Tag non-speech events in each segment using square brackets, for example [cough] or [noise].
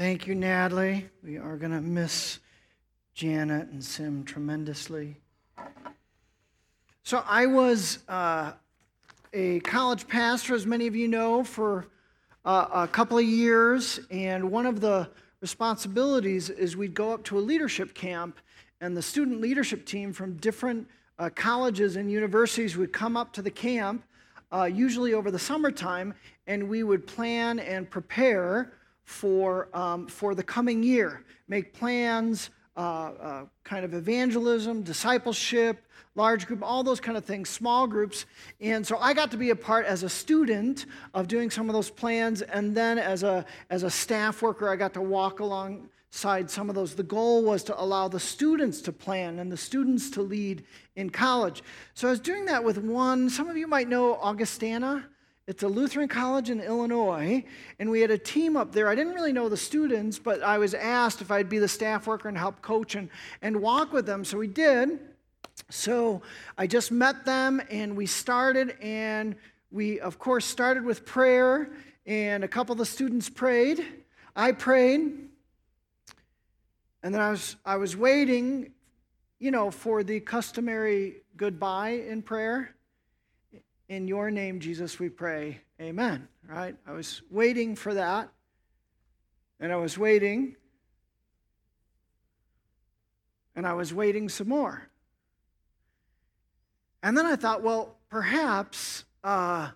Thank you, Natalie. We are going to miss Janet and Sim tremendously. So, I was uh, a college pastor, as many of you know, for uh, a couple of years, and one of the responsibilities is we'd go up to a leadership camp, and the student leadership team from different uh, colleges and universities would come up to the camp, uh, usually over the summertime, and we would plan and prepare for, um, for the coming year, make plans, uh, uh, kind of evangelism, discipleship, large group, all those kind of things, small groups. And so I got to be a part as a student of doing some of those plans. And then as a, as a staff worker, I got to walk alongside some of those. The goal was to allow the students to plan and the students to lead in college. So I was doing that with one, some of you might know Augustana. It's a Lutheran college in Illinois, and we had a team up there. I didn't really know the students, but I was asked if I'd be the staff worker and help coach and, and walk with them, so we did. So I just met them, and we started, and we, of course, started with prayer, and a couple of the students prayed. I prayed, and then I was, I was waiting, you know, for the customary goodbye in prayer. In your name, Jesus, we pray. Amen. Right? I was waiting for that. And I was waiting. And I was waiting some more. And then I thought, well, perhaps uh,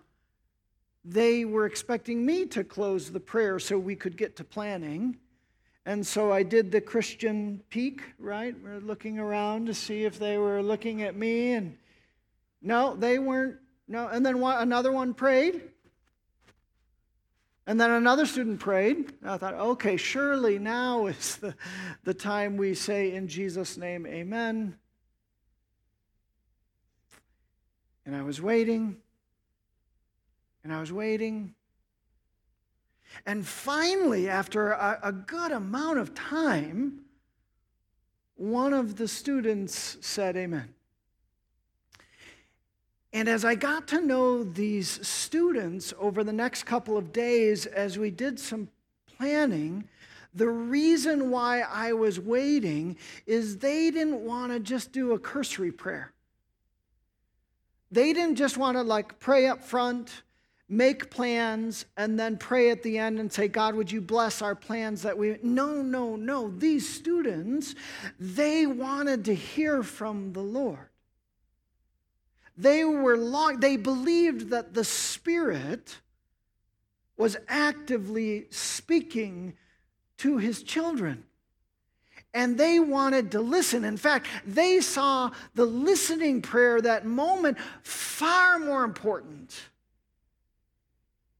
they were expecting me to close the prayer so we could get to planning. And so I did the Christian peek, right? We're looking around to see if they were looking at me. And no, they weren't no, and then one, another one prayed. And then another student prayed. I thought, okay, surely now [laughs] is the, the time we say in Jesus' name, Amen. And I was waiting, and I was waiting. And finally, after a, a good amount of time, one of the students said, Amen. And as I got to know these students over the next couple of days, as we did some planning, the reason why I was waiting is they didn't want to just do a cursory prayer. They didn't just want to like pray up front, make plans, and then pray at the end and say, God, would you bless our plans that we. No, no, no. These students, they wanted to hear from the Lord. They were long, they believed that the Spirit was actively speaking to his children. And they wanted to listen. In fact, they saw the listening prayer, that moment, far more important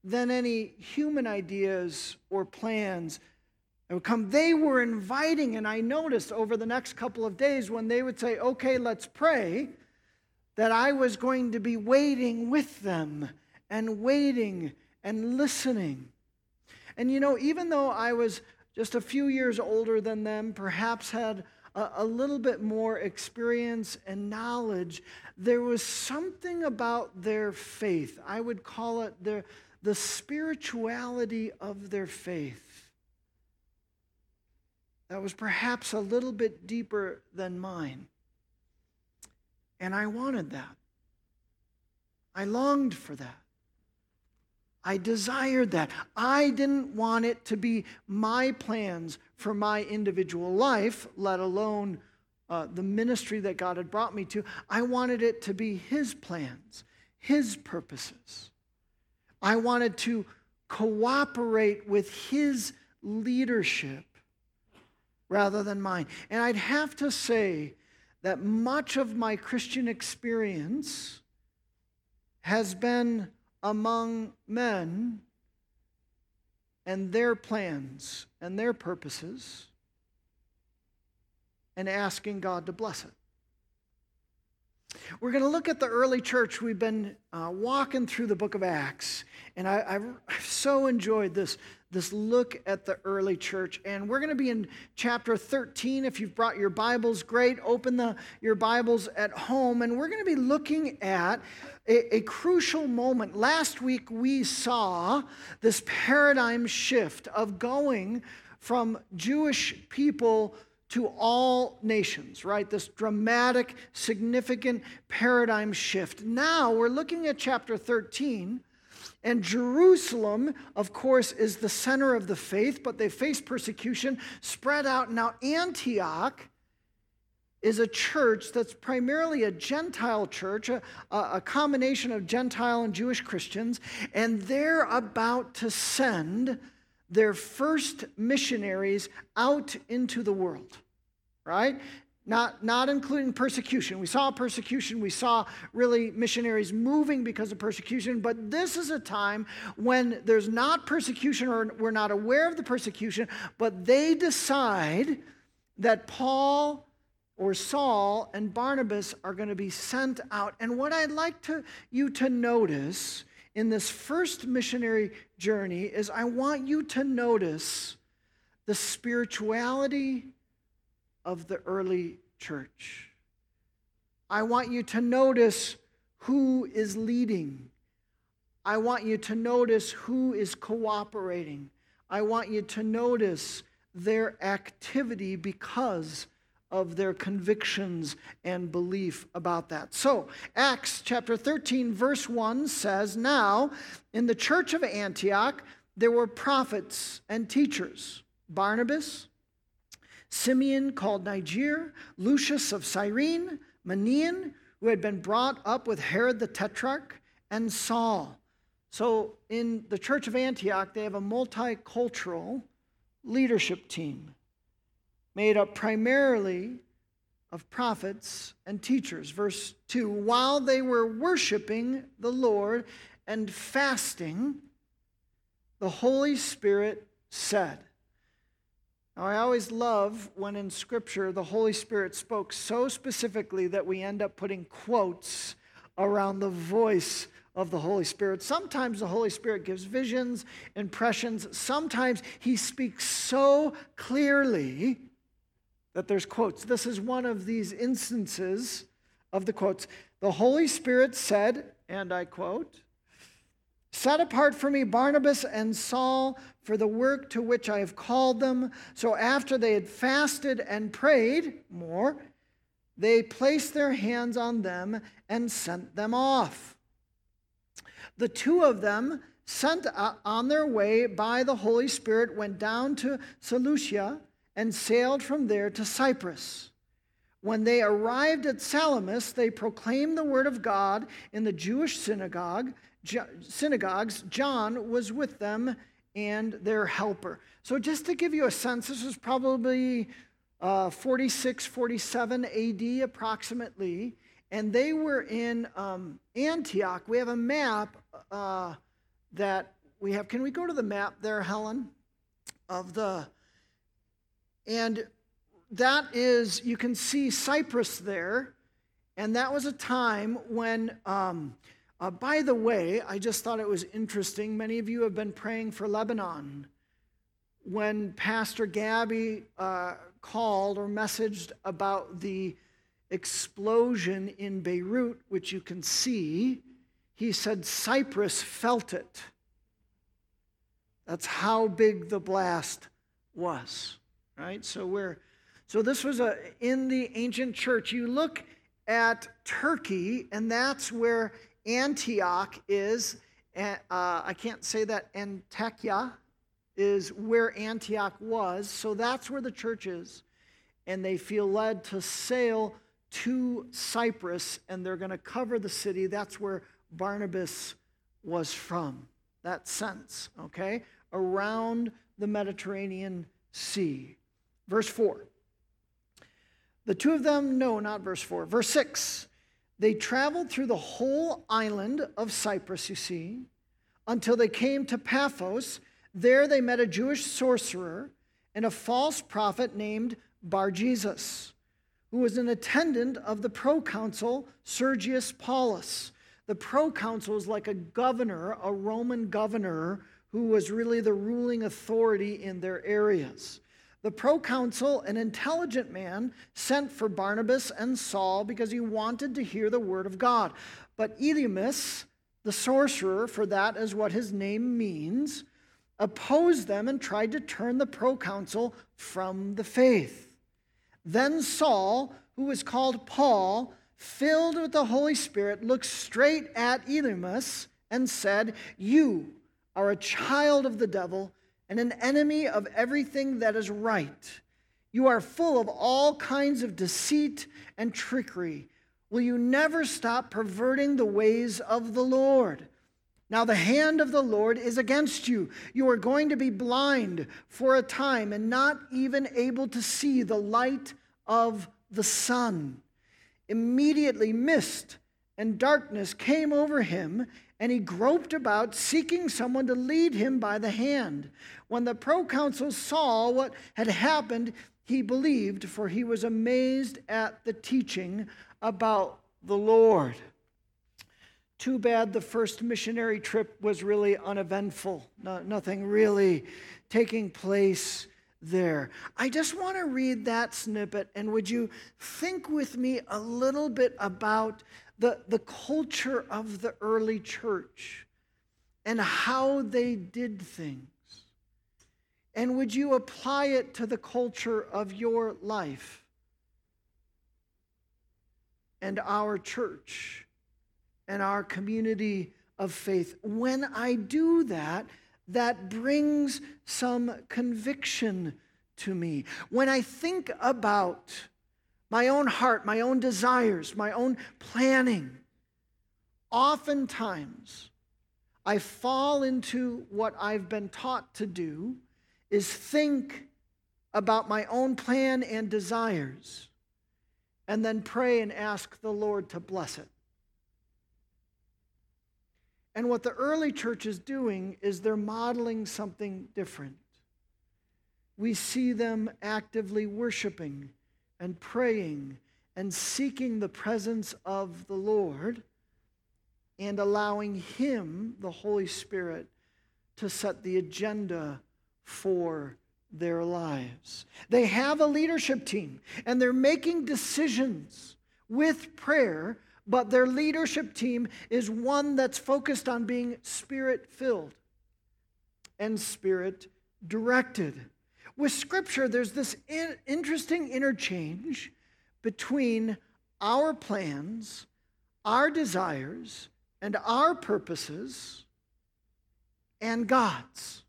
than any human ideas or plans that would come. They were inviting, and I noticed over the next couple of days when they would say, Okay, let's pray that I was going to be waiting with them and waiting and listening. And you know, even though I was just a few years older than them, perhaps had a, a, little bit more experience and knowledge, there was something about their faith. I would call it their, the spirituality of their faith that was perhaps a little bit deeper than mine. And I wanted that. I longed for that. I desired that. I didn't want it to be my plans for my individual life, let alone uh, the ministry that God had brought me to. I wanted it to be His plans, His purposes. I wanted to cooperate with His leadership rather than mine. And I'd have to say that much of my Christian experience has been among men and their plans and their purposes and asking God to bless it. We're going to look at the early church. We've been uh, walking through the book of Acts, and I, have so enjoyed this, this look at the early church. And we're going to be in chapter 13. If you've brought your Bibles, great. Open the, your Bibles at home, and we're going to be looking at a, a crucial moment. Last week, we saw this paradigm shift of going from Jewish people to all nations, right? This dramatic, significant paradigm shift. Now we're looking at chapter 13, and Jerusalem, of course, is the center of the faith, but they face persecution spread out. Now, Antioch is a church that's primarily a Gentile church, a, a combination of Gentile and Jewish Christians, and they're about to send their first missionaries out into the world, right? Not, not including persecution. We saw persecution. We saw really missionaries moving because of persecution. But this is a time when there's not persecution or we're not aware of the persecution, but they decide that Paul or Saul and Barnabas are going to be sent out. And what I'd like to, you to notice in this first missionary journey is I want you to notice the spirituality of the early church. I want you to notice who is leading. I want you to notice who is cooperating. I want you to notice their activity because of their convictions and belief about that. So, Acts chapter 13, verse 1 says, Now, in the church of Antioch, there were prophets and teachers Barnabas, Simeon called Niger, Lucius of Cyrene, Manaen, who had been brought up with Herod the Tetrarch, and Saul. So, in the church of Antioch, they have a multicultural leadership team made up primarily of prophets and teachers. Verse 2 While they were worshiping the Lord and fasting, the Holy Spirit said, now, I always love when in Scripture the Holy Spirit spoke so specifically that we end up putting quotes around the voice of the Holy Spirit. Sometimes the Holy Spirit gives visions, impressions. Sometimes he speaks so clearly that there's quotes. This is one of these instances of the quotes. The Holy Spirit said, and I quote, Set apart for me Barnabas and Saul for the work to which I have called them. So after they had fasted and prayed more, they placed their hands on them and sent them off. The two of them, sent on their way by the Holy Spirit, went down to Seleucia and sailed from there to Cyprus. When they arrived at Salamis, they proclaimed the word of God in the Jewish synagogue, synagogues. John was with them and their helper. So, just to give you a sense, this was probably uh, 46, 47 AD approximately, and they were in um, Antioch. We have a map uh, that we have. Can we go to the map there, Helen, of the and that is, you can see Cyprus there. And that was a time when, um, uh, by the way, I just thought it was interesting. Many of you have been praying for Lebanon. When Pastor Gabby uh, called or messaged about the explosion in Beirut, which you can see, he said Cyprus felt it. That's how big the blast was right? So we're so this was a in the ancient church. You look at Turkey, and that's where Antioch is. Uh, I can't say that Antakya is where Antioch was. So that's where the church is. And they feel led to sail to Cyprus, and they're going to cover the city. That's where Barnabas was from. That sense, okay? Around the Mediterranean Sea. Verse 4. The two of them, no, not verse 4. Verse 6. They traveled through the whole island of Cyprus, you see, until they came to Paphos. There they met a Jewish sorcerer and a false prophet named Bar Jesus, who was an attendant of the proconsul Sergius Paulus. The proconsul is like a governor, a Roman governor, who was really the ruling authority in their areas. The proconsul, an intelligent man, sent for Barnabas and Saul because he wanted to hear the word of God. But Elymas, the sorcerer, for that is what his name means, opposed them and tried to turn the proconsul from the faith. Then Saul, who was called Paul, filled with the Holy Spirit, looked straight at Elymas and said, You are a child of the devil and an enemy of everything that is right. You are full of all kinds of deceit and trickery. Will you never stop perverting the ways of the Lord? Now, the hand of the Lord is against you. You are going to be blind for a time and not even able to see the light of the sun. Immediately, mist and darkness came over him, and he groped about, seeking someone to lead him by the hand. When the proconsul saw what had happened, he believed, for he was amazed at the teaching about the Lord. Too bad the first missionary trip was really uneventful, no, nothing really taking place there. I just want to read that snippet, and would you think with me a little bit about the, the culture of the early church and how they did things? And would you apply it to the culture of your life and our church and our community of faith? When I do that, that brings some conviction to me. When I think about my own heart, my own desires, my own planning, oftentimes I fall into what I've been taught to do is think about my own plan and desires and then pray and ask the Lord to bless it. And what the early church is doing is they're modeling something different. We see them actively worshiping and praying and seeking the presence of the Lord and allowing Him, the Holy Spirit, to set the agenda for their lives. They have a leadership team and they're making decisions with prayer, but their leadership team is one that's focused on being spirit filled and spirit directed. With Scripture, there's this in- interesting interchange between our plans, our desires, and our purposes and God's.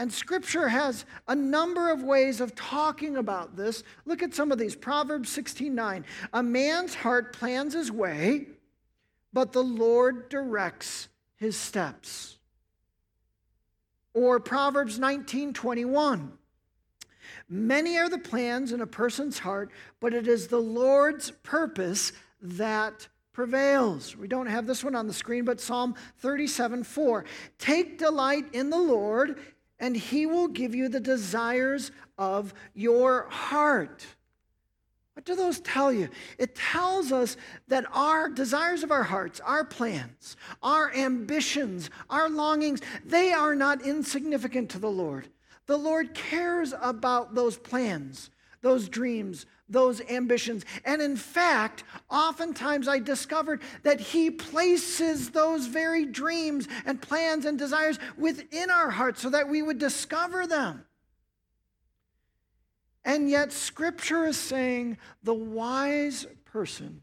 And scripture has a number of ways of talking about this. Look at some of these. Proverbs 16:9. A man's heart plans his way, but the Lord directs his steps. Or Proverbs 19:21. Many are the plans in a person's heart, but it is the Lord's purpose that prevails. We don't have this one on the screen, but Psalm 37 4. Take delight in the Lord, and he will give you the desires of your heart. What do those tell you? It tells us that our desires of our hearts, our plans, our ambitions, our longings, they are not insignificant to the Lord. The Lord cares about those plans, those dreams, those ambitions. And in fact, oftentimes I discovered that He places those very dreams and plans and desires within our hearts so that we would discover them. And yet, Scripture is saying the wise person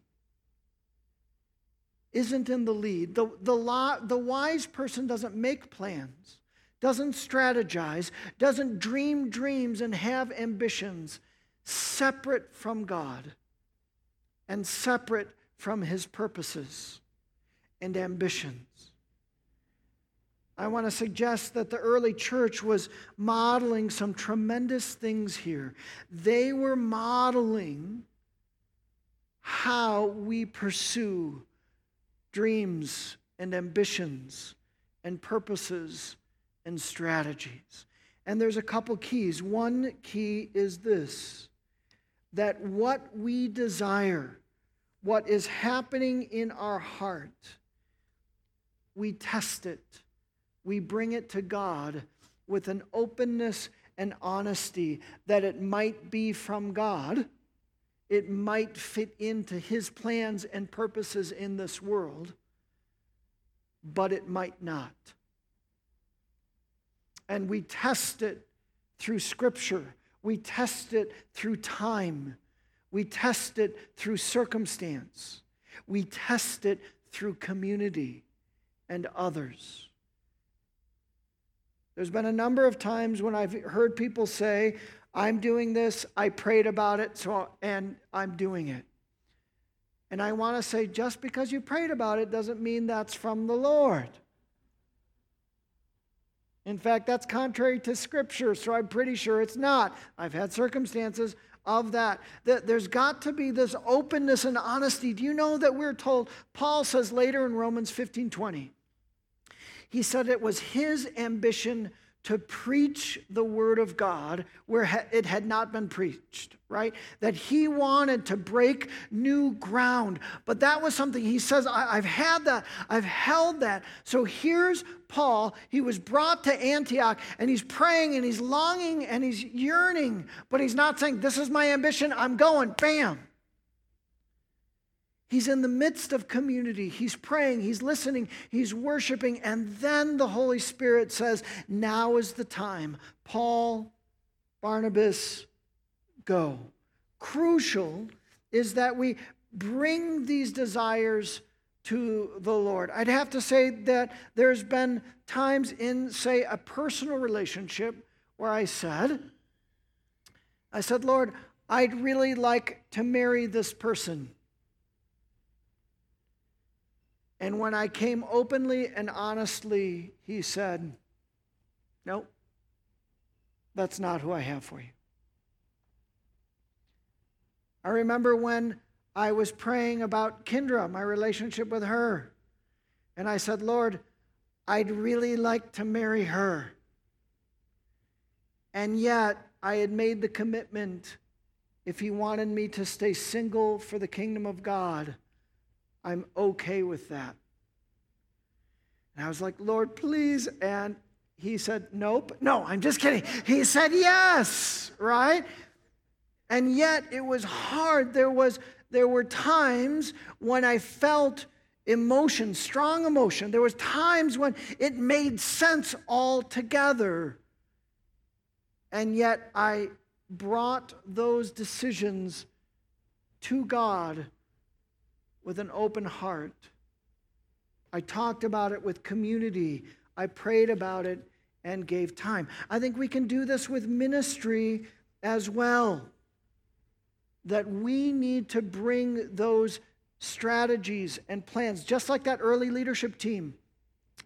isn't in the lead. The, the, the wise person doesn't make plans, doesn't strategize, doesn't dream dreams and have ambitions separate from God and separate from his purposes and ambitions. I want to suggest that the early church was modeling some tremendous things here. They were modeling how we pursue dreams and ambitions and purposes and strategies. And there's a couple keys. One key is this that what we desire, what is happening in our heart, we test it, we bring it to God with an openness and honesty that it might be from God. It might fit into his plans and purposes in this world, but it might not. And we test it through Scripture, we test it through time, we test it through circumstance, we test it through community and others. There's been a number of times when I've heard people say, I'm doing this, I prayed about it, so and I'm doing it. And I want to say just because you prayed about it doesn't mean that's from the Lord. In fact, that's contrary to Scripture, so I'm pretty sure it's not. I've had circumstances of that. that. There's got to be this openness and honesty. Do you know that we're told, Paul says later in Romans 15 20, he said it was his ambition to preach the word of God where it had not been preached, right? That he wanted to break new ground. But that was something he says, I've had that, I've held that. So here's Paul. He was brought to Antioch and he's praying and he's longing and he's yearning, but he's not saying, This is my ambition, I'm going, bam. He's in the midst of community. He's praying, he's listening, he's worshiping. And then the Holy Spirit says, Now is the time. Paul, Barnabas, go. Crucial is that we bring these desires to the Lord. I'd have to say that there's been times in, say, a personal relationship where I said, I said, Lord, I'd really like to marry this person. And when I came openly and honestly, he said, Nope, that's not who I have for you. I remember when I was praying about Kendra, my relationship with her. And I said, Lord, I'd really like to marry her. And yet, I had made the commitment if he wanted me to stay single for the kingdom of God I'm okay with that. And I was like, Lord, please. And he said, Nope. No, I'm just kidding. He said, Yes, right? And yet it was hard. There, was, there were times when I felt emotion, strong emotion. There was times when it made sense altogether. And yet I brought those decisions to God with an open heart. I talked about it with community. I prayed about it and gave time. I think we can do this with ministry as well. That we need to bring those strategies and plans, just like that early leadership team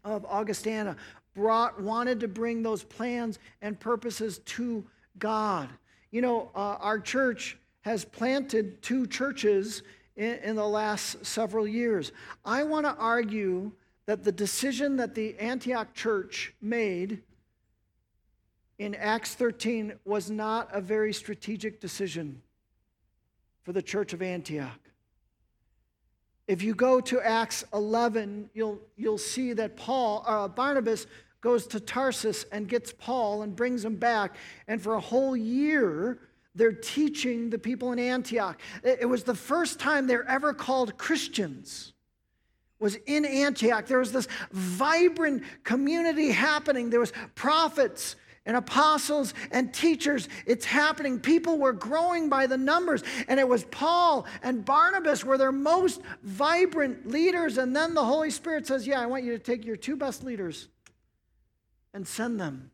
of Augustana brought, wanted to bring those plans and purposes to God. You know, uh, our church has planted two churches in, in the last several years. I want to argue that the decision that the Antioch church made in Acts 13 was not a very strategic decision for the church of Antioch. If you go to Acts 11, you'll, you'll see that Paul, uh, Barnabas goes to Tarsus and gets Paul and brings him back. And for a whole year, they're teaching the people in Antioch. It was the first time they're ever called Christians. Was in Antioch. There was this vibrant community happening. There was prophets and apostles and teachers. It's happening. People were growing by the numbers. And it was Paul and Barnabas were their most vibrant leaders. And then the Holy Spirit says, Yeah, I want you to take your two best leaders and send them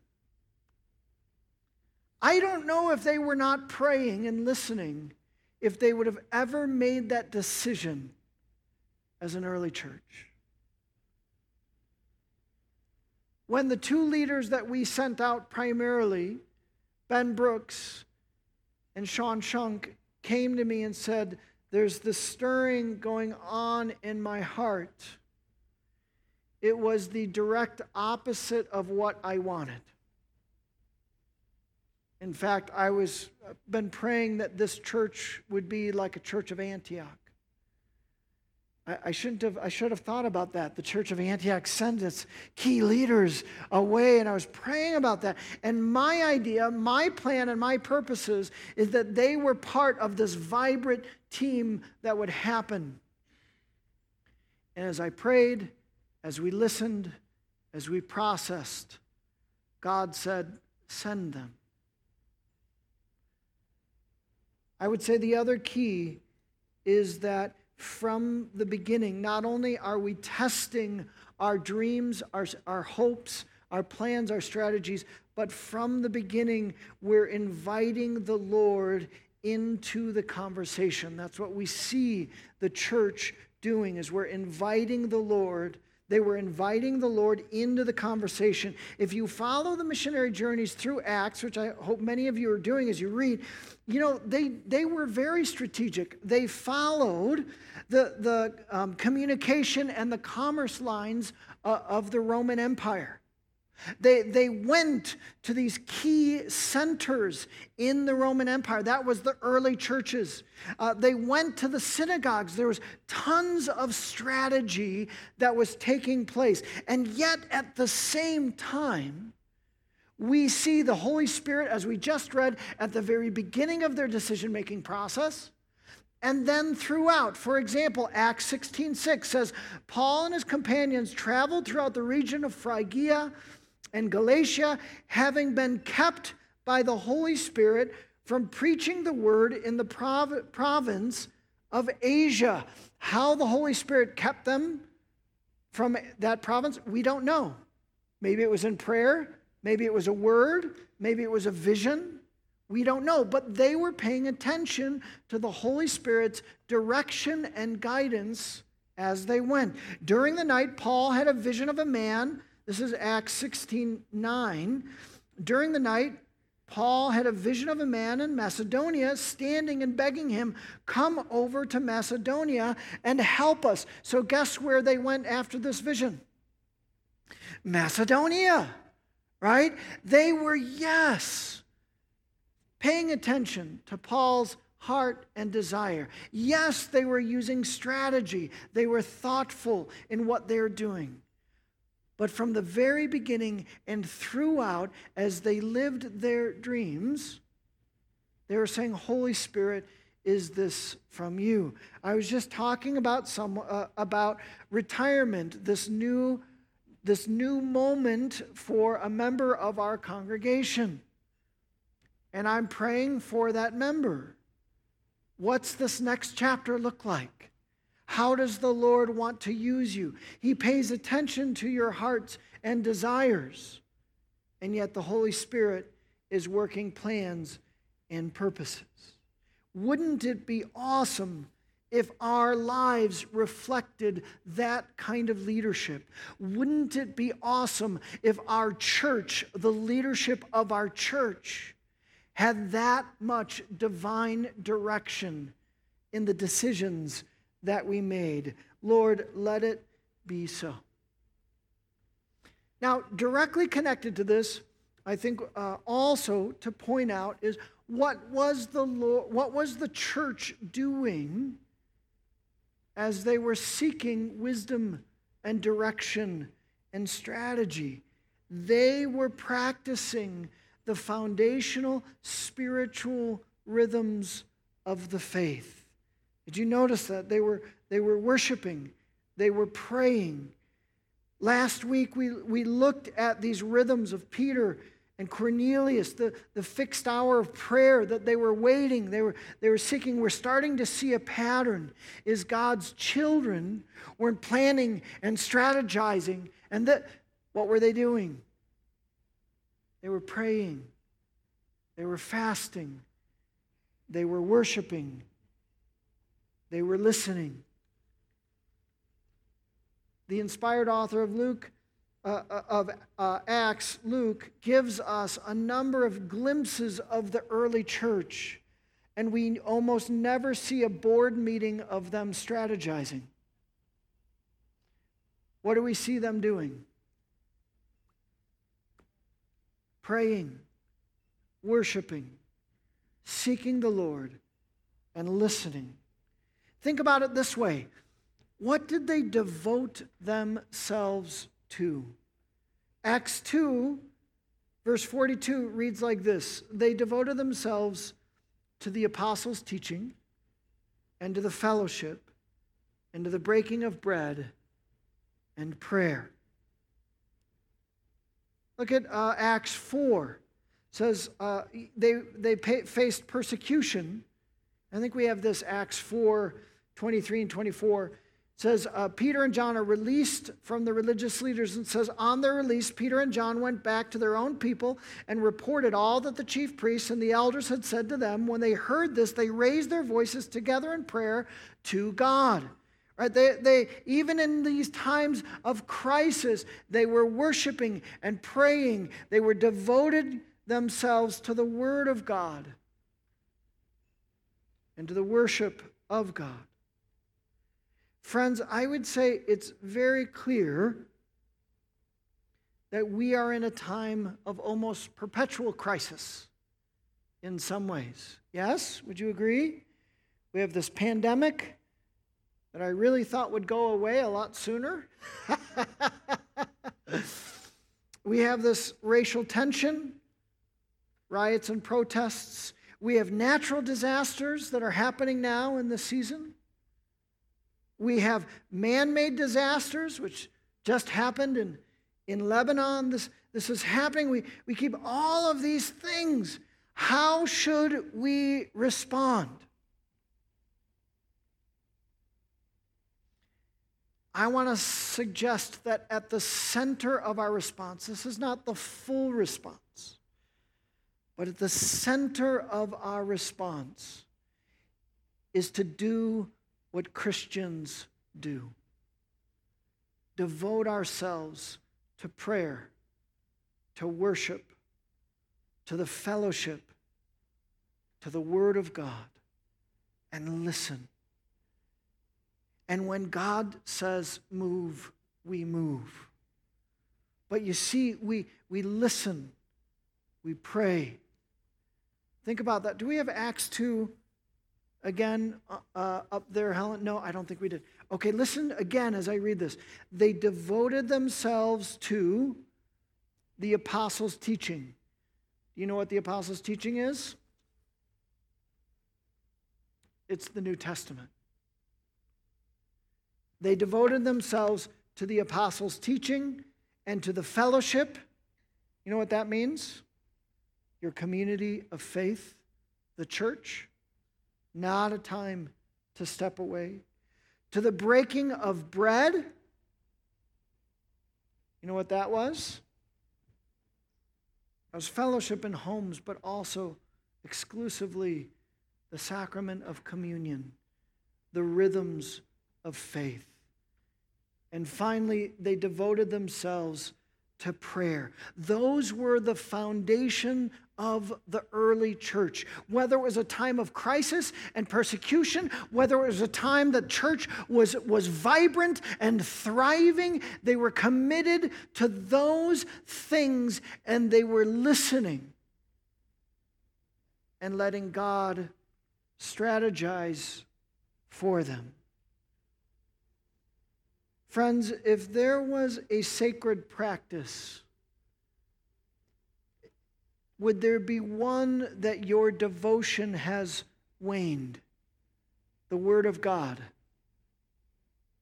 I don't know if they were not praying and listening, if they would have ever made that decision as an early church. When the two leaders that we sent out primarily, Ben Brooks and Sean Shunk, came to me and said, There's this stirring going on in my heart. It was the direct opposite of what I wanted. In fact, I was uh, been praying that this church would be like a church of Antioch. I, shouldn't have, I should have thought about that. The church of Antioch sent its key leaders away, and I was praying about that. And my idea, my plan, and my purposes is that they were part of this vibrant team that would happen. And as I prayed, as we listened, as we processed, God said, Send them. I would say the other key is that from the beginning, not only are we testing our dreams, our, our hopes, our plans, our strategies, but from the beginning, we're inviting the Lord into the conversation. That's what we see the church doing is we're inviting the Lord they were inviting the Lord into the conversation. If you follow the missionary journeys through Acts, which I hope many of you are doing as you read, you know, they, they were very strategic. They followed the, the um, communication and the commerce lines uh, of the Roman Empire. They, they went to these key centers in the Roman Empire. That was the early churches. Uh, they went to the synagogues. There was tons of strategy that was taking place. And yet, at the same time, we see the Holy Spirit, as we just read, at the very beginning of their decision making process. And then throughout, for example, Acts 16 6 says, Paul and his companions traveled throughout the region of Phrygia and Galatia, having been kept by the Holy Spirit from preaching the word in the prov- province of Asia. How the Holy Spirit kept them from that province, we don't know. Maybe it was in prayer, maybe it was a word, maybe it was a vision. We don't know, but they were paying attention to the Holy Spirit's direction and guidance as they went. During the night, Paul had a vision of a man this is Acts 16 9. During the night, Paul had a vision of a man in Macedonia standing and begging him, Come over to Macedonia and help us. So, guess where they went after this vision? Macedonia, right? They were, yes, paying attention to Paul's heart and desire. Yes, they were using strategy, they were thoughtful in what they're doing. But from the very beginning and throughout, as they lived their dreams, they were saying, Holy Spirit, is this from you? I was just talking about some uh, about retirement, this new this new moment for a member of our congregation. And I'm praying for that member. What's this next chapter look like? How does the Lord want to use you? He pays attention to your hearts and desires. And yet the Holy Spirit is working plans and purposes. Wouldn't it be awesome if our lives reflected that kind of leadership? Wouldn't it be awesome if our church, the leadership of our church, had that much divine direction in the decisions that we made. Lord, let it be so. Now, directly connected to this, I think uh, also to point out is what was the Lord, what was the church doing as they were seeking wisdom and direction and strategy? They were practicing the foundational spiritual rhythms of the faith. Did you notice that? They were, they were worshiping, they were praying. Last week, we, we looked at these rhythms of Peter and Cornelius, the, the fixed hour of prayer that they were waiting, they were, they were seeking. We're starting to see a pattern is God's children were planning and strategizing. And that, what were they doing? They were praying, they were fasting, they were worshiping, they were listening. The inspired author of Luke, uh, uh, of uh, Acts, Luke, gives us a number of glimpses of the early church, and we almost never see a board meeting of them strategizing. What do we see them doing? Praying, worshiping, seeking the Lord and listening. Think about it this way what did they devote themselves to? Acts 2, verse 42 reads like this They devoted themselves to the apostles' teaching and to the fellowship and to the breaking of bread and prayer. Look at uh, Acts 4. It says uh, they, they faced persecution. I think we have this Acts 4 23 and 24 says uh, Peter and John are released from the religious leaders. And says on their release Peter and John went back to their own people and reported all that the chief priests and the elders had said to them. When they heard this they raised their voices together in prayer to God. Right? They, they even in these times of crisis they were worshiping and praying. They were devoted themselves to the word of God and to the worship of God Friends, I would say it's very clear that we are in a time of almost perpetual crisis in some ways. Yes? Would you agree? We have this pandemic that I really thought would go away a lot sooner. [laughs] we have this racial tension, riots and protests. We have natural disasters that are happening now in this season. We have man made disasters, which just happened in, in Lebanon. This, this is happening. We, we keep all of these things. How should we respond? I want to suggest that at the center of our response, this is not the full response, but at the center of our response is to do what Christians do devote ourselves to prayer, to worship, to the fellowship, to the Word of God, and listen. And when God says move, we move. But you see, we, we listen, we pray. Think about that. Do we have Acts 2 again uh, uh, up there, Helen? No, I don't think we did. Okay, listen again as I read this. They devoted themselves to the apostles' teaching. Do you know what the apostles' teaching is? It's the New Testament. They devoted themselves to the apostles' teaching and to the fellowship. You know what that means? Your community of faith, the church not a time to step away. To the breaking of bread. You know what that was? It was fellowship in homes, but also exclusively the sacrament of communion, the rhythms of faith. And finally, they devoted themselves to prayer. Those were the foundation of the early church. Whether it was a time of crisis and persecution, whether it was a time that church was, was vibrant and thriving, they were committed to those things and they were listening and letting God strategize for them. Friends, if there was a sacred practice, would there be one that your devotion has waned? The Word of God,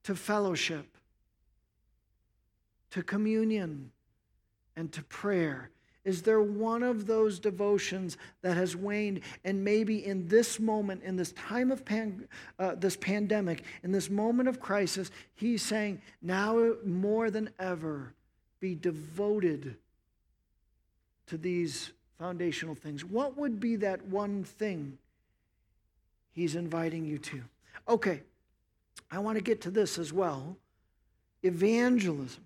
to fellowship, to communion, and to prayer. Is there one of those devotions that has waned? And maybe in this moment, in this time of pan, uh, this pandemic, in this moment of crisis, he's saying, now more than ever, be devoted to these foundational things. What would be that one thing he's inviting you to? Okay, I want to get to this as well evangelism.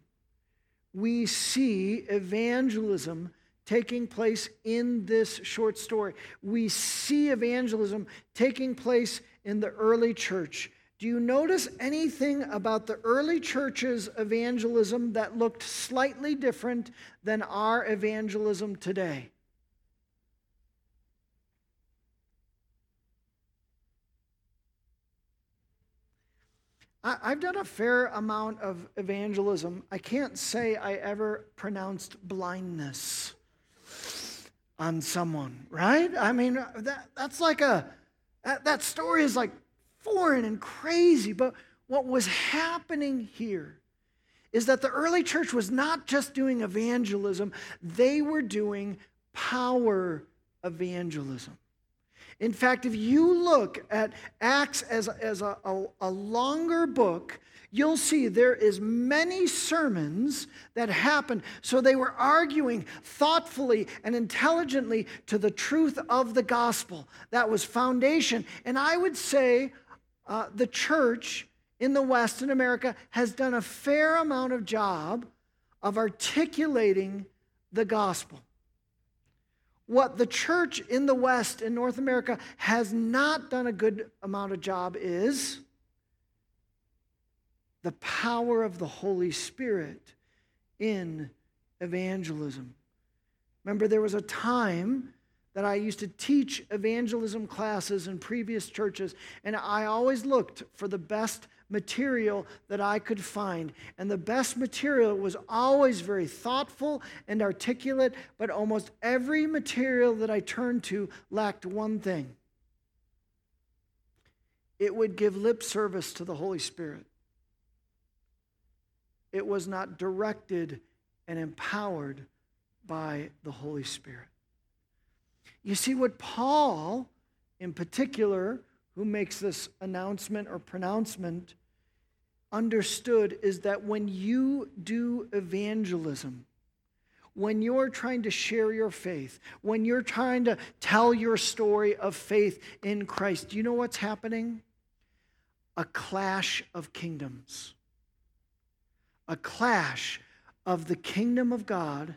We see evangelism taking place in this short story. We see evangelism taking place in the early church. Do you notice anything about the early church's evangelism that looked slightly different than our evangelism today? I, I've done a fair amount of evangelism. I can't say I ever pronounced blindness on someone, right? I mean, that, that's like a, that, that story is like foreign and crazy. But what was happening here is that the early church was not just doing evangelism, they were doing power evangelism. In fact, if you look at Acts as, as a, a, a longer book, you'll see there is many sermons that happened. So they were arguing thoughtfully and intelligently to the truth of the gospel. That was foundation. And i would say uh, the church in the west in america has done a fair amount of job of articulating the gospel what the church in the West, in North America, has not done a good amount of job is the power of the Holy Spirit in evangelism. Remember, there was a time that I used to teach evangelism classes in previous churches, and I always looked for the best material that I could find. And the best material was always very thoughtful and articulate, but almost every material that I turned to lacked one thing it would give lip service to the Holy Spirit. It was not directed and empowered by the Holy Spirit. You see, what Paul, in particular, who makes this announcement or pronouncement, understood is that when you do evangelism, when you're trying to share your faith, when you're trying to tell your story of faith in Christ, do you know what's happening? A clash of kingdoms. A clash of the kingdom of God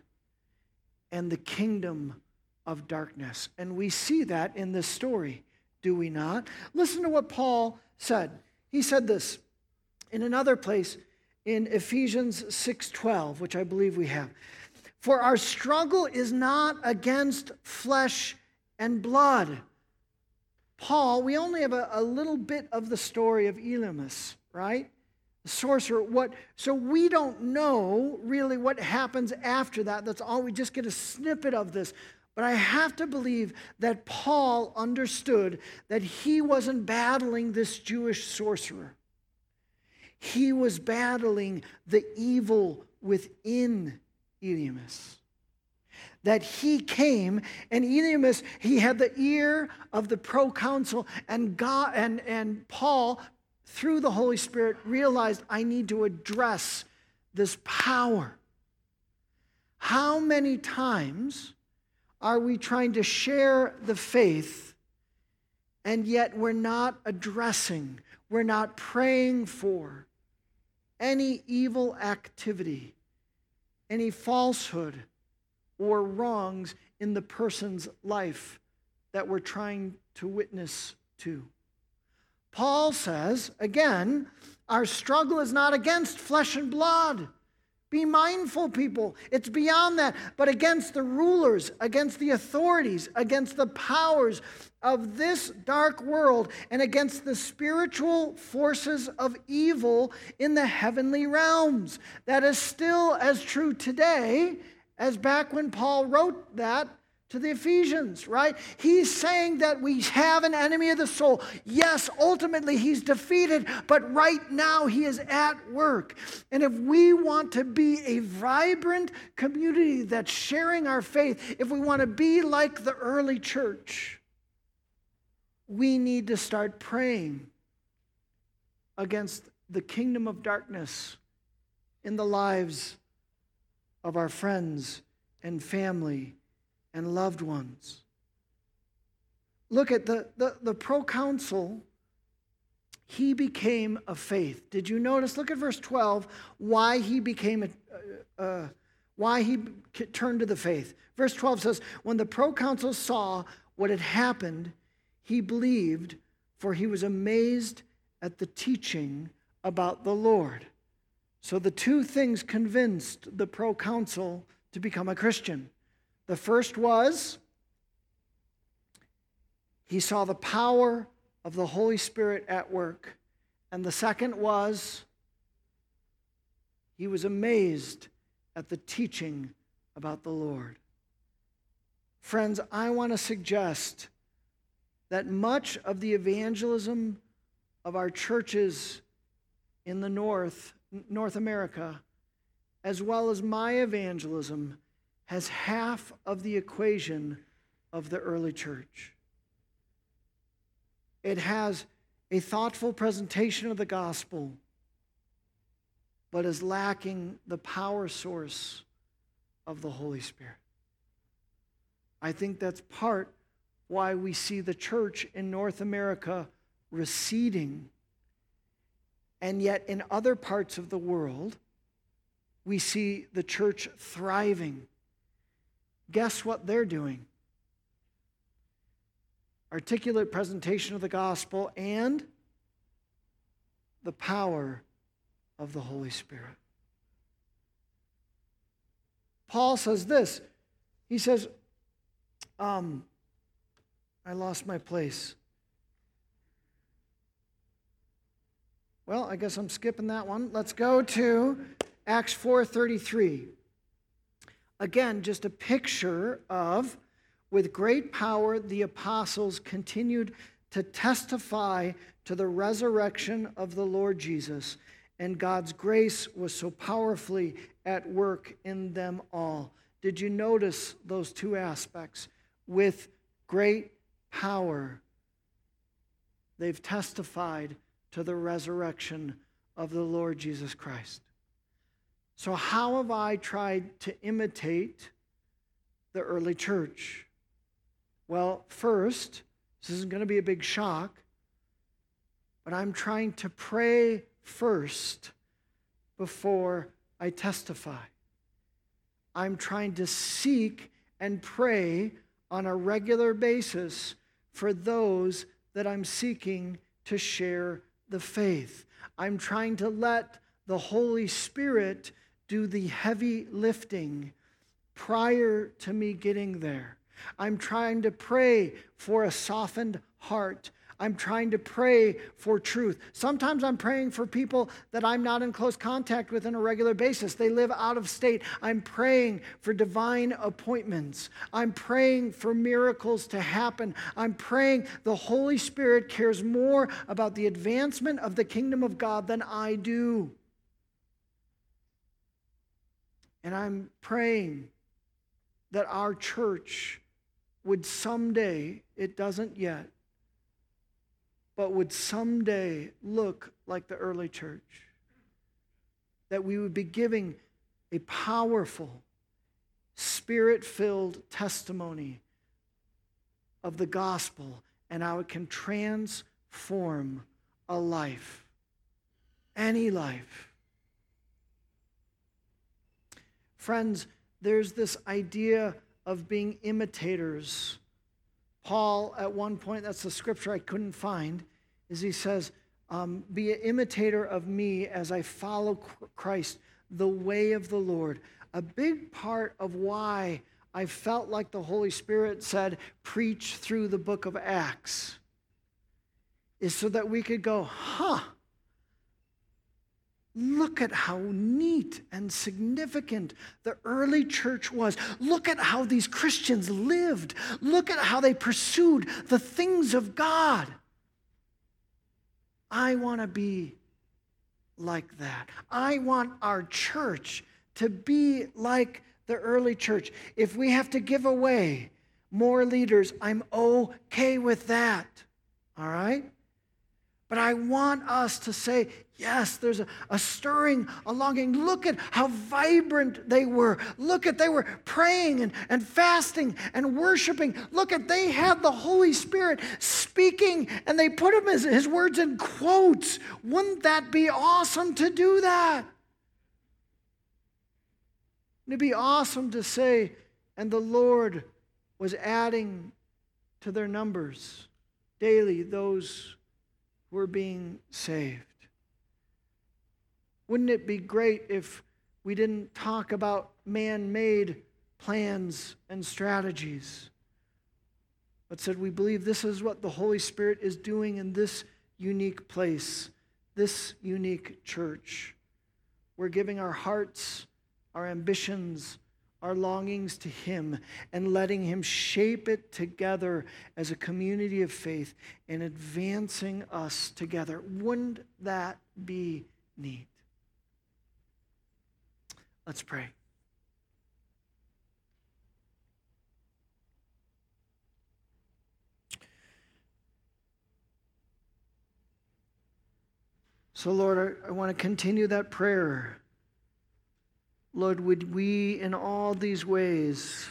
and the kingdom of darkness. And we see that in this story, do we not? Listen to what Paul said. He said this in another place in Ephesians 6:12, which I believe we have. For our struggle is not against flesh and blood. Paul, we only have a, a little bit of the story of Elymas, right? The sorcerer. What so we don't know really what happens after that. That's all we just get a snippet of this. But I have to believe that Paul understood that he wasn't battling this Jewish sorcerer. He was battling the evil within Elymas. That he came, and Elymas, he had the ear of the proconsul, and God and, and Paul, through the Holy Spirit, realized I need to address this power. How many times are we trying to share the faith, and yet we're not addressing, we're not praying for, any evil activity, any falsehood or wrongs in the person's life that we're trying to witness to. Paul says, again, our struggle is not against flesh and blood. Be mindful, people. It's beyond that, but against the rulers, against the authorities, against the powers of this dark world, and against the spiritual forces of evil in the heavenly realms. That is still as true today as back when Paul wrote that to the Ephesians, right? He's saying that we have an enemy of the soul. Yes, ultimately he's defeated, but right now he is at work. And if we want to be a vibrant community that's sharing our faith, if we want to be like the early church, we need to start praying against the kingdom of darkness in the lives of our friends and family and loved ones. Look at the, the, the proconsul, he became a faith. Did you notice? Look at verse 12, why he became a, uh, uh, why he turned to the faith. Verse 12 says, When the proconsul saw what had happened, he believed, for he was amazed at the teaching about the Lord. So the two things convinced the proconsul to become a Christian. The first was he saw the power of the Holy Spirit at work. And the second was he was amazed at the teaching about the Lord. Friends, I want to suggest that much of the evangelism of our churches in the North, North America, as well as my evangelism, has half of the equation of the early church. It has a thoughtful presentation of the gospel, but is lacking the power source of the Holy Spirit. I think that's part why we see the church in North America receding. And yet, in other parts of the world, we see the church thriving. Guess what they're doing? Articulate presentation of the gospel and the power of the Holy Spirit. Paul says this. He says, um, I lost my place. Well, I guess I'm skipping that one. Let's go to Acts 4:33. Again, just a picture of with great power the apostles continued to testify to the resurrection of the Lord Jesus, and God's grace was so powerfully at work in them all. Did you notice those two aspects? With great power, they've testified to the resurrection of the Lord Jesus Christ. So, how have I tried to imitate the early church? Well, first, this isn't going to be a big shock, but I'm trying to pray first before I testify. I'm trying to seek and pray on a regular basis for those that I'm seeking to share the faith. I'm trying to let the Holy Spirit do the heavy lifting prior to me getting there. I'm trying to pray for a softened heart. I'm trying to pray for truth. Sometimes I'm praying for people that I'm not in close contact with on a regular basis. They live out of state. I'm praying for divine appointments. I'm praying for miracles to happen. I'm praying the Holy Spirit cares more about the advancement of the kingdom of God than I do. And I'm praying that our church would someday, it doesn't yet, but would someday look like the early church. That we would be giving a powerful, spirit filled testimony of the gospel and how it can transform a life, any life. Friends, there's this idea of being imitators Paul, at one point, that's the scripture I couldn't find, is he says, um, Be an imitator of me as I follow Christ, the way of the Lord. A big part of why I felt like the Holy Spirit said, Preach through the book of Acts, is so that we could go, Huh, Look at how neat and significant the early church was. Look at how these Christians lived. Look at how they pursued the things of God. I want to be like that. I want our church to be like the early church. If we have to give away more leaders, I'm okay with that. All right? But I want us to say, yes, there's a, a, stirring, a longing. Look at how vibrant they were. Look at they were praying and, and fasting and worshiping. Look at they had the Holy Spirit speaking and they put him his, his words in quotes. Wouldn't that be awesome to do that? It'd be awesome to say, and the Lord was adding to their numbers daily those we're being saved. Wouldn't it be great if we didn't talk about man made plans and strategies, but said we believe this is what the Holy Spirit is doing in this unique place this unique church. We're giving our hearts, our ambitions, our longings to Him and letting Him shape it together as a community of faith and advancing us together. Wouldn't that be neat? Let's pray. So, Lord, I, I want to continue that prayer. Lord, would we in all these ways,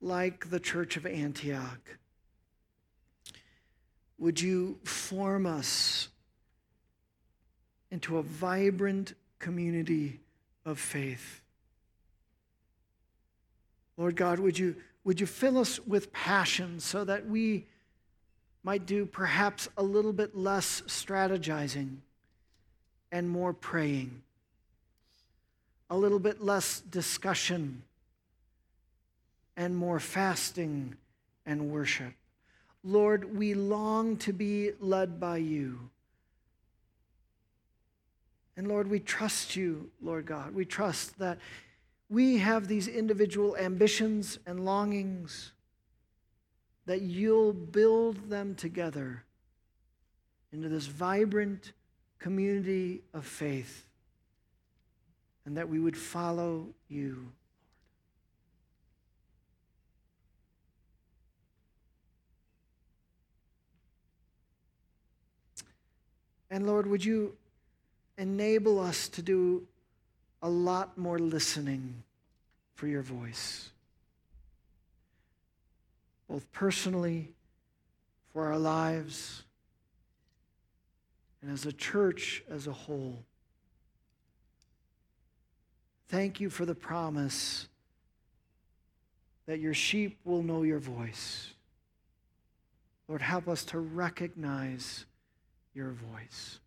like the church of Antioch, would you form us into a vibrant community of faith? Lord God, would you, would you fill us with passion so that we might do perhaps a little bit less strategizing and more praying, a little bit less discussion and more fasting and worship. Lord, we long to be led by you. And Lord, we trust you, Lord God. We trust that we have these individual ambitions and longings, that you'll build them together into this vibrant, community of faith and that we would follow you, Lord. And Lord, would you enable us to do a lot more listening for your voice, both personally, for our lives and as a church as a whole. Thank you for the promise that your sheep will know your voice. Lord, help us to recognize your voice.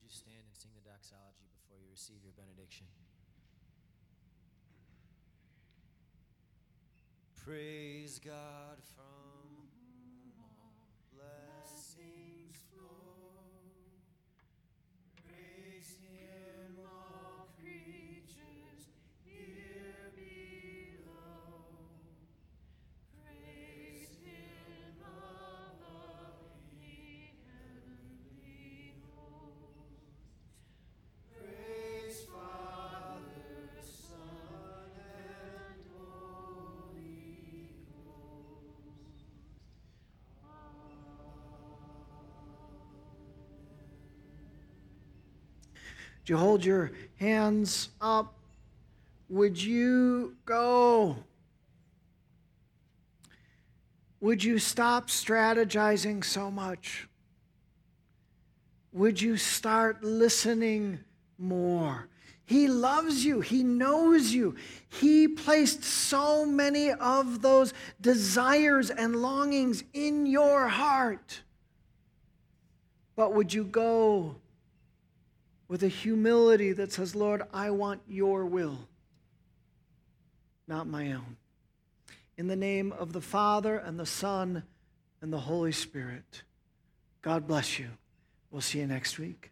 Would you stand and sing the doxology before you receive your benediction? Praise God Would you hold your hands up? Would you go? Would you stop strategizing so much? Would you start listening more? He loves you. He knows you. He placed so many of those desires and longings in your heart. But would you go with a humility that says, Lord, I want your will, not my own? In the name of the Father and the Son and the Holy Spirit, God bless you. We'll see you next week.